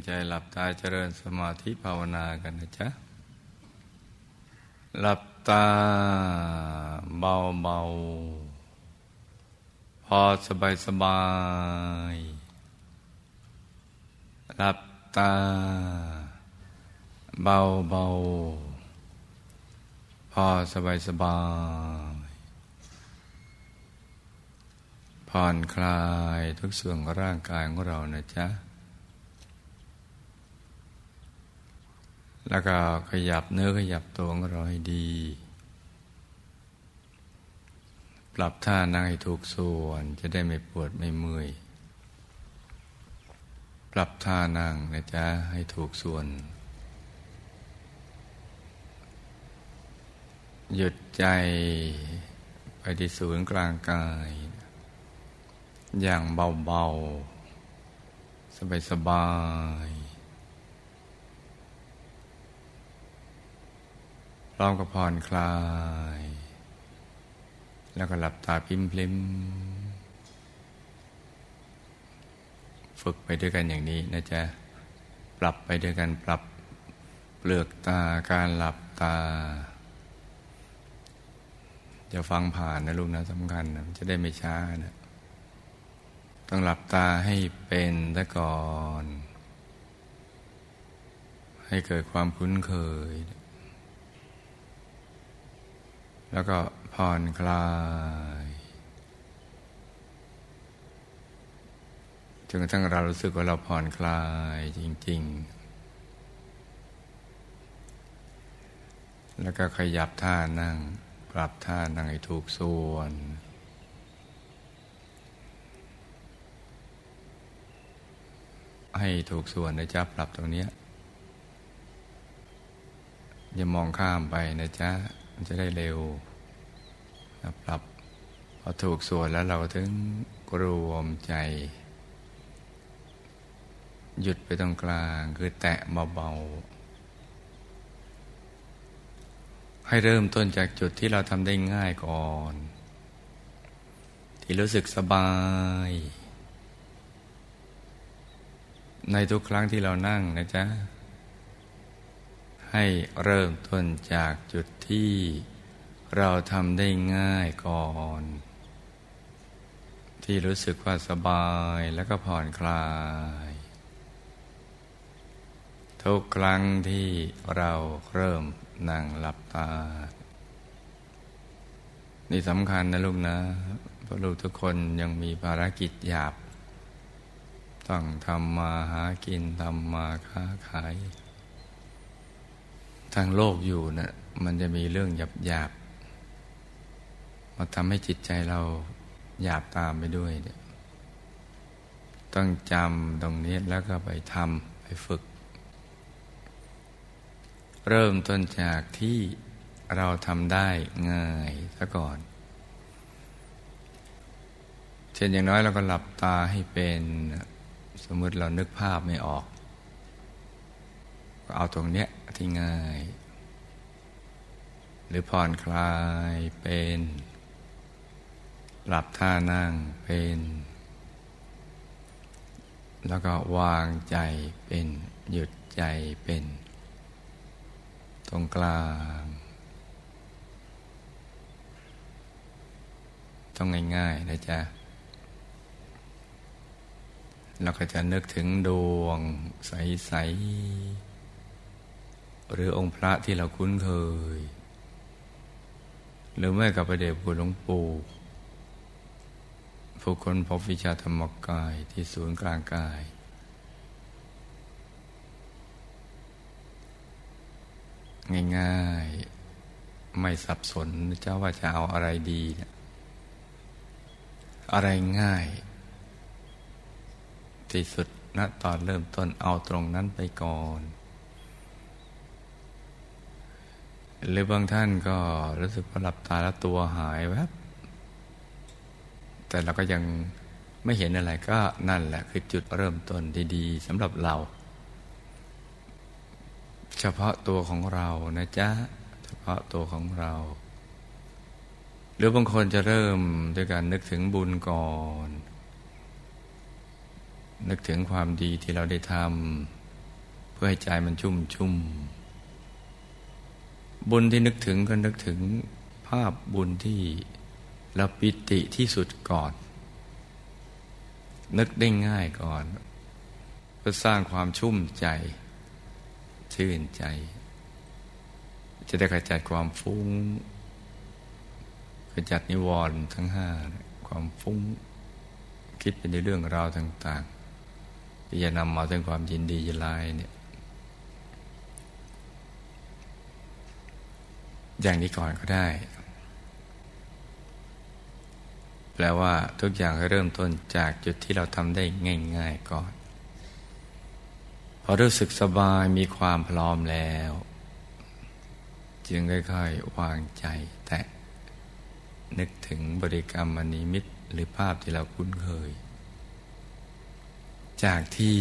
งใจหลับตาเจริญสมาธิภาวนากันนะจ๊ะ หลับตาเบาเบาพอสบายสบาย หลับตาเบาเบาพอสบายสบายผ่อนคลายทุกส่วนของร่างกายของเรานะจ๊ะ แล้วก็ขยับเนื้อขยับตัวของเราให้ดี ปรับท่านั่งให้ถูกส่วนจะได้ไม่ปวดไม่เมื่อย ปรับท่านั่งนะจ๊ะให้ถูกส่วน หยุดใจไปที่ศูนย์กลางกาย อย่างเบาๆ สบายๆ ร้อมกับผ่อนคลาย แล้วก็หลับตาพิมพลิมฝึกไปด้วยกันอย่างนี้นะจ๊ะ ปรับไปด้วยกันปรับเปลือกตาการหลับตาจะฟังผ่านนะลูกนะสำคัญนะจะได้ไม่ช้านะต้องหลับตาให้เป็นซะก่อน ให้เกิดความคุ้นเคย แล้วก็ผ่อนคลายจนกระทั่งเรารู้สึกว่าเราผ่อนคลายจริง ๆ แล้วก็ขยับท่านั่ง ปรับท่านั่งให้ถูกส่วน ให้ถูกส่วนนะจ๊ะปรับตรงนี้อย่ามองข้ามไปนะจ๊ะ มันจะได้เร็วปรับพอถูกส่วนแล้วเราถึงรวมใจ หยุดไปตรงกลางคือแตะเบาๆให้เริ่มต้นจากจุดที่เราทำได้ง่ายก่อน ที่รู้สึกสบาย ในทุกครั้งที่เรานั่งนะจ๊ะ ให้เริ่มต้นจากจุดที่เราทำได้ง่ายก่อน ที่รู้สึกว่าสบายแล้วก็ผ่อนคลาย ทุกครั้งที่เราเริ่มนั่งหลับตา นี่สำคัญนะลูกนะเพราะลูกทุกคนยังมีภารกิจหยาบ ต้องทำมาหากินทำมาค้าขาย ทางโลกอยู่นะ่ะมันจะมีเรื่องหยาบหยาบมาทำให้จิตใจเราหยาบตามไปด้วยเนี่ยต้องจำตรงนี้แล้วก็ไปทำไปฝึก เริ่มต้นจากที่เราทำได้ง่ายซะก่อน เช่นอย่างน้อยเราก็หลับตาให้เป็น สมมติเรานึกภาพไม่ออก ก็เอาตรงเนี้ยที่ง่าย หรือผ่อนคลายเป็นหลับท่านั่งเป็น แล้วก็วางใจเป็น หยุดใจเป็น ตรงกลาง ต้องง่ายๆนะจ๊ะเราก็จะนึกถึงดวงใสๆ หรือองค์พระที่เราคุ้นเคย หรือไม่กับประเดชบุหลวงปู่ผู้คนพบวิชาธรรมกายที่ศูนย์กลางกาย ง่ายๆ ไม่สับสนเจ้าว่าจะเอาอะไรดีอะไรง่าย ที่สุดณตอนเริ่มต้นเอาตรงนั้นไปก่อน หรือบางท่านก็รู้สึกว่าหลับตาแล้วตัวหายแวบแต่เราก็ยังไม่เห็นอะไรก็นั่นแหละคือจุดเริ่มต้นดีๆสำหรับเรา เฉพาะตัวของเรานะจ๊ะ เฉพาะตัวของเรา หรือบางคนจะเริ่มด้วยการนึกถึงบุญก่อน นึกถึงความดีที่เราได้ทำเพื่อให้ใจมันชุ่มชุ่ม บุญที่นึกถึงก็นึกถึงภาพบุญที่เราปิติที่สุดก่อน นึกได้ง่ายก่อนเพื่อสร้างความชุ่มใจ ชื่นใจ จะได้ขจัดความฟุ้งขจัดนิวรณ์ทั้งห้าความฟุ้ง คิดไปในเรื่องราวต่าง ๆ ที่จะนำมาถึงความยินดียินไลเนี่ย อย่างนี้ก่อนก็ได้ แปลว่าทุกอย่างเริ่มต้นจากจุดที่เราทำได้ง่าย ๆก่อน พอรู้สึกสบายมีความพร้อมแล้ว จึงค่อยๆวางใจ แต่นึกถึงบริกรรมมณีมิตรหรือภาพที่เราคุ้นเคย จากที่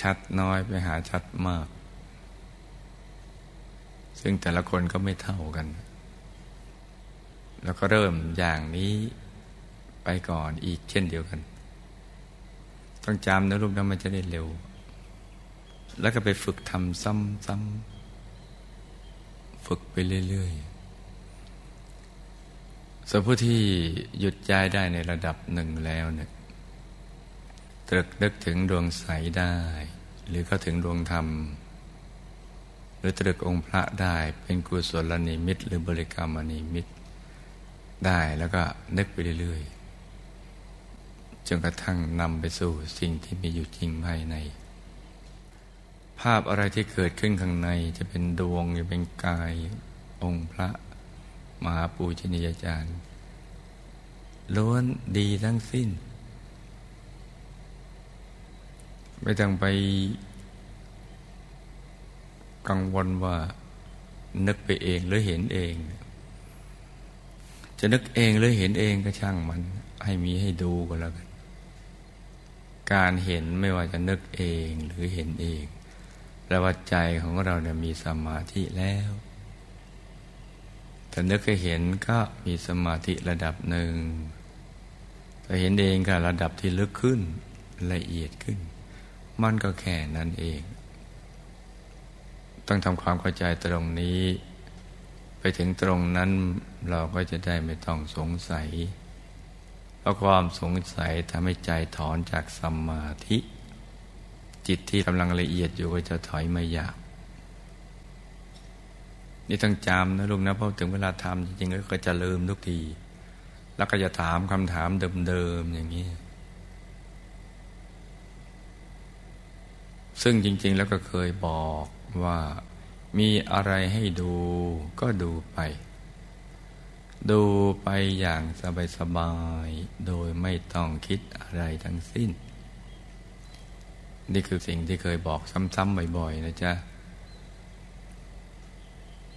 ชัดน้อยไปหาชัดมาก ซึ่งแต่ละคนก็ไม่เท่ากัน แล้วก็เริ่มอย่างนี้ไปก่อนอีกเช่นเดียวกัน ต้องจำนะลูกนะมันจะได้เร็ว แล้วก็ไปฝึกทำซ้ำๆ ฝึกไปเรื่อยๆสำหรับผู้ที่หยุดใจได้ในระดับหนึ่งแล้วเนี่ยตรึกนึกถึงดวงใสได้ หรือก็ถึงดวงธรรม รือตรึกองค์พระได้เป็นกุศลนิมิต หรือบริกรรมนิมิต ได้แล้วก็นึกไปเรื่อยๆจนกระทั่งนำไปสู่สิ่งที่มีอยู่จริงภายใน ภาพอะไรที่เกิดขึ้นข้างในจะเป็นดวงจะเป็นกายองค์พระมหาปูชนียาจารย์ล้วนดีทั้งสิ้น ไม่ต้องไป กังวลว่านึกไปเองหรือเห็นเอง จะนึกเองหรือเห็นเองก็ช่างมัน ให้มีให้ดูก็แล้วกัน การเห็นไม่ว่าจะนึกเองหรือเห็นเองแปลว่าใจของเราเนี่ยมีสมาธิแล้วถ้านึกให้เห็นก็มีสมาธิระดับหนึ่งถ้าเห็นเองก็ระดับที่ลึกขึ้นละเอียดขึ้น มันก็แค่นั้นเอง ต้องทำความเข้าใจตรงนี้ ไปถึงตรงนั้นเราก็จะได้ไม่ต้องสงสัย เพราะความสงสัยทำให้ใจถอนจากสมาธิ จิตที่กำลังละเอียดอยู่ก็จะถอยมาหยาบนี่ต้องจำนะลูกนะเพราะถึงเวลาทำจริงๆก็จะลืมทุกที แล้วก็จะถามคำถามเดิมๆอย่างนี้ ซึ่งจริง ๆ แล้วก็เคยบอกว่ามีอะไรให้ดูก็ดูไป ดูไปอย่างสบายๆ โดยไม่ต้องคิดอะไรทั้งสิ้น นี่คือสิ่งที่เคยบอกซ้ำๆบ่อยๆ นะจ๊ะ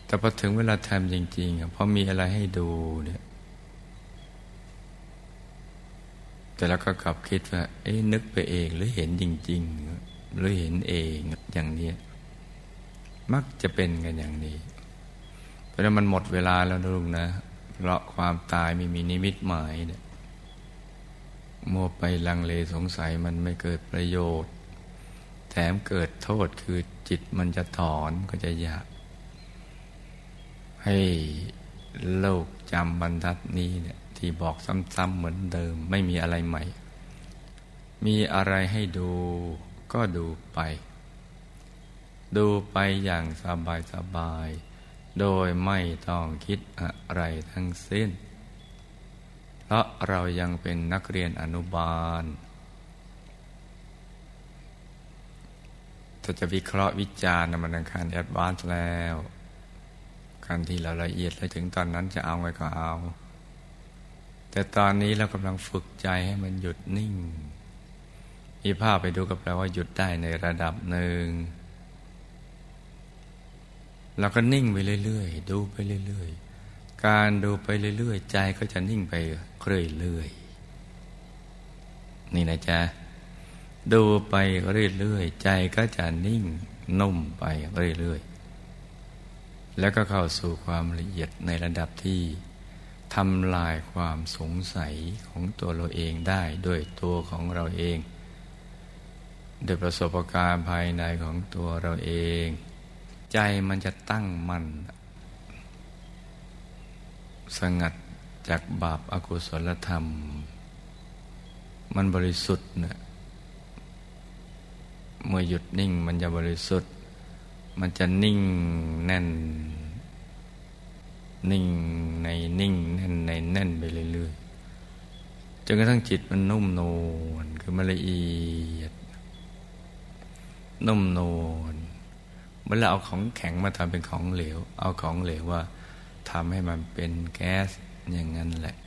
แต่พอถึงเวลาทำจริงๆพอมีอะไรให้ดูเนี่ยแต่แล้วก็กลับคิดว่า เอ๊ะนึกไปเองหรือเห็นจริง ๆ หรือเห็นเองอย่างนี้ มักจะเป็นกันอย่างนี้ เพราะนั้นมันหมดเวลาแล้วนะลุงนะ เพราะความตายไม่มีนิมิตหมายเนี่ยมัวไปลังเลสงสัยมันไม่เกิดประโยชน์ แถมเกิดโทษคือจิตมันจะถอนก็จะอยาก ให้โลกจำบรรทัดนี้เนี่ยที่บอกซ้ำๆเหมือนเดิม ไม่มีอะไรใหม่ มีอะไรให้ดู ก็ดูไป ดูไปอย่างสบายสบาย โดยไม่ต้องคิดอะไรทั้งสิ้น เพราะเรายังเป็นนักเรียนอนุบาลถ้าจะวิเคราะห์วิจารณ์มันขั้น advance แล้วการที่เราละเอียดเลยถึงตอนนั้นจะเอาไงก็เอา แต่ตอนนี้เรากำลังฝึกใจให้มันหยุดนิ่ง มีภาพไปดูก็แปลว่าหยุดได้ในระดับหนึ่งเราก็นิ่งไปเรื่อยๆ ดูไปเรื่อยๆ การดูไปเรื่อยๆ ใจก็จะนิ่งไปเรื่อยๆ นี่นะจ๊ะ ดูไปเรื่อยๆ ใจก็จะนิ่งนุ่มไปเรื่อยๆ แล้วก็เข้าสู่ความละเอียดในระดับที่ทำลายความสงสัยของตัวเราเองได้ด้วยตัวของเราเอง โดยประสบการณ์ภายในของตัวเราเอง ใจมันจะตั้งมั่นสงัดจากบาปอากุศลธรรม มันบริสุทธิ์เนี่ยเมื่อหยุดนิ่งมันจะบริสุทธิ์ มันจะนิ่งแน่น นิ่งในนิ่งแน่นในแน่นไปเรื่อยๆจนกระทั่งจิตมันนุ่มนวลคือมันละเอียด นุ่มนวลเมื่อเราเอาของแข็งมาทำเป็นของเหลว เอาของเหลวว่าทำให้มันเป็นแก๊สอย่างนั้นแหละ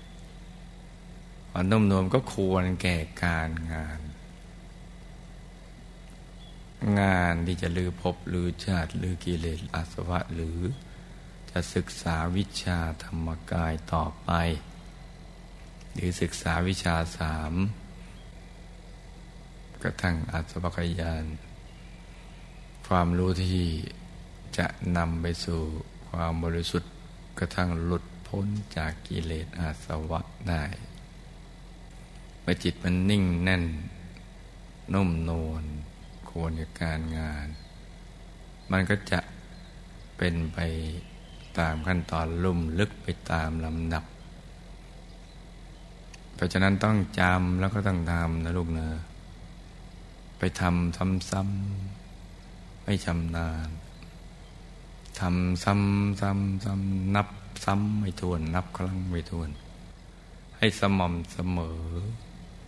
ความนุ่มนวลก็ควรแก่การงาน งานที่จะลือพบลือชาติลือกิเลสอาสวะหรือจะศึกษาวิชาธรรมกายต่อไป หรือศึกษาวิชาสามกระทั่งอาสวะกยาน ความรู้ที่จะนำไปสู่ความบริสุทธิ์กระทั่งหลุดพ้นจากกิเลสอาสวะได้เมื่อจิตมันนิ่งแน่น นุ่มนวลควรกับการงาน มันก็จะเป็นไปตามขั้นตอนลุ่มลึกไปตามลำดับ เพราะฉะนั้นต้องจำแล้วก็ต้องทำนะลูกเนอไปทำซ้ำๆ ไม่ชำนาญทำซ้ำซ้ำซ้ำนับซ้ำไม่ทวน นับครั้งไม่ทวน ให้สม่ำเสมอ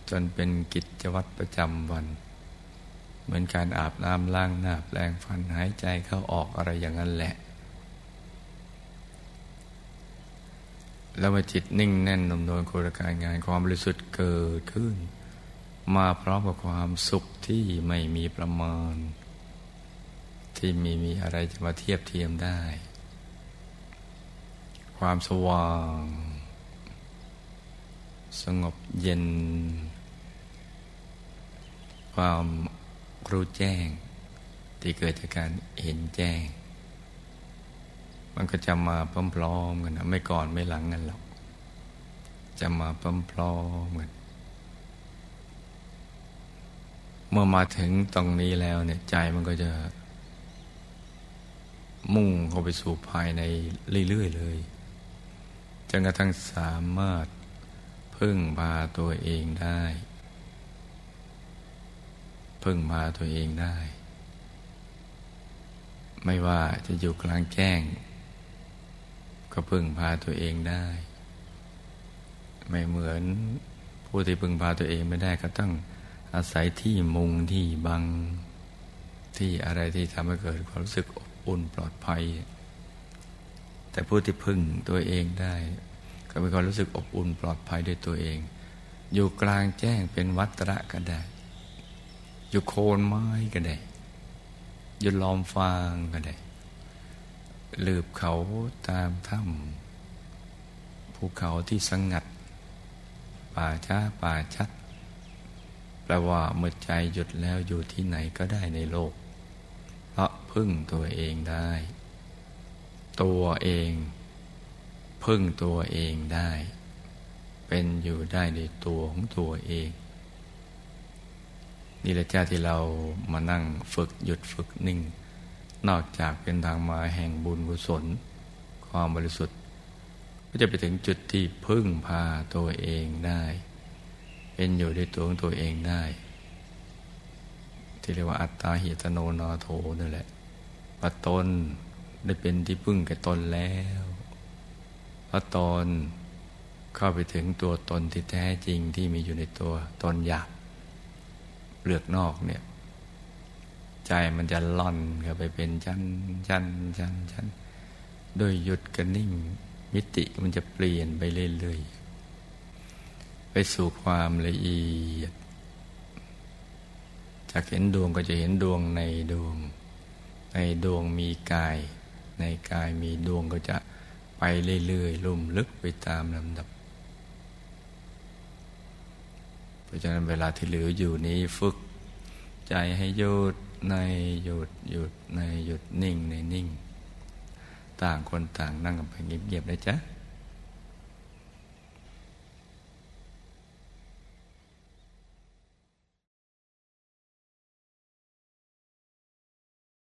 จนเป็นกิจวัตรประจำวัน เหมือนการอาบน้ำล้างหน้าแปลงฟันหายใจเข้าออกอะไรอย่างนั้นแหละ แล้วมาจิตนิ่งแน่นนุ่มนวลโครการงานความบริสุทธิ์เกิดขึ้น มาพร้อมกับความสุขที่ไม่มีประมาณ ที่มีมีอะไรจะมาเทียบเทียมได้ ความสว่าง สงบเย็น ความรู้แจ้ง ที่เกิดจากการเห็นแจ้ง มันก็จะมาพร้อมๆกันนะไม่ก่อนไม่หลังกันหรอก จะมาพร้อมๆกันเมื่อมาถึงตรงนี้แล้วเนี่ยใจมันก็จะ มุ่งเข้าไปสู่ภายในเรื่อย ๆ เลยจนกระทั่งสามารถพึ่งพาตัวเองได้ พึ่งพาตัวเองได้ ไม่ว่าจะอยู่กลางแจ้ง ก็พึ่งพาตัวเองได้ ไม่เหมือนผู้ที่พึ่งพาตัวเองไม่ได้ก็ต้องอาศัยที่มุงที่บังที่อะไรที่ทำให้เกิดความรู้สึก อุ่นปลอดภัย แต่ผู้ที่พึ่งตัวเองได้ ก็มีความรู้สึกอบอุ่นปลอดภัยด้วยตัวเอง อยู่กลางแจ้งเป็นวัตระก็ได้ อยู่โคนไม้ก็ได้ อยู่ล้อมฟางก็ได้ลืบเขาตามถ้ำภูเขาที่สงัด ป่าช้าป่าชัดแปลว่าเมื่อใจหยุดแล้วอยู่ที่ไหนก็ได้ในโลก พึ่งตัวเองได้ ตัวเอง พึ่งตัวเองได้ เป็นอยู่ได้ในตัวของตัวเอง นี่แหละจ้าที่เรามานั่งฝึกหยุดฝึกนิ่ง นอกจากเป็นทางมาแห่งบุญกุศล ความบริสุทธิ์ ก็จะไปถึงจุดที่พึ่งพาตัวเองได้ เป็นอยู่ในตัวของตัวเองได้ที่เรียกว่าอัตตาหิตโนนาโถนั่นแหละ ว่าตนได้เป็นที่พึ่งแก่ตนแล้วเพราะตนเข้าไปถึงตัวตนที่แท้จริงที่มีอยู่ในตัวตนหยาบเปลือกนอกเนี่ย ใจมันจะล่อนเข้าไปเป็นชั้นชั้นชั้นชั้นโดยหยุดกันนิ่งมิติมันจะเปลี่ยนไปเรื่อยๆไปสู่ความละเอียดจากเห็นดวงก็จะเห็นดวงในดวง ในดวงมีกาย ในกายมีดวงก็จะไปเรื่อยๆลุ่มลึกไปตามลำดับ เพราะฉะนั้นเวลาที่เหลืออยู่นี้ฝึกใจให้หยุดในหยุดหยุดในหยุดนิ่งในนิ่ง ต่างคนต่างนั่งกันไปเงียบๆนะจ๊ะ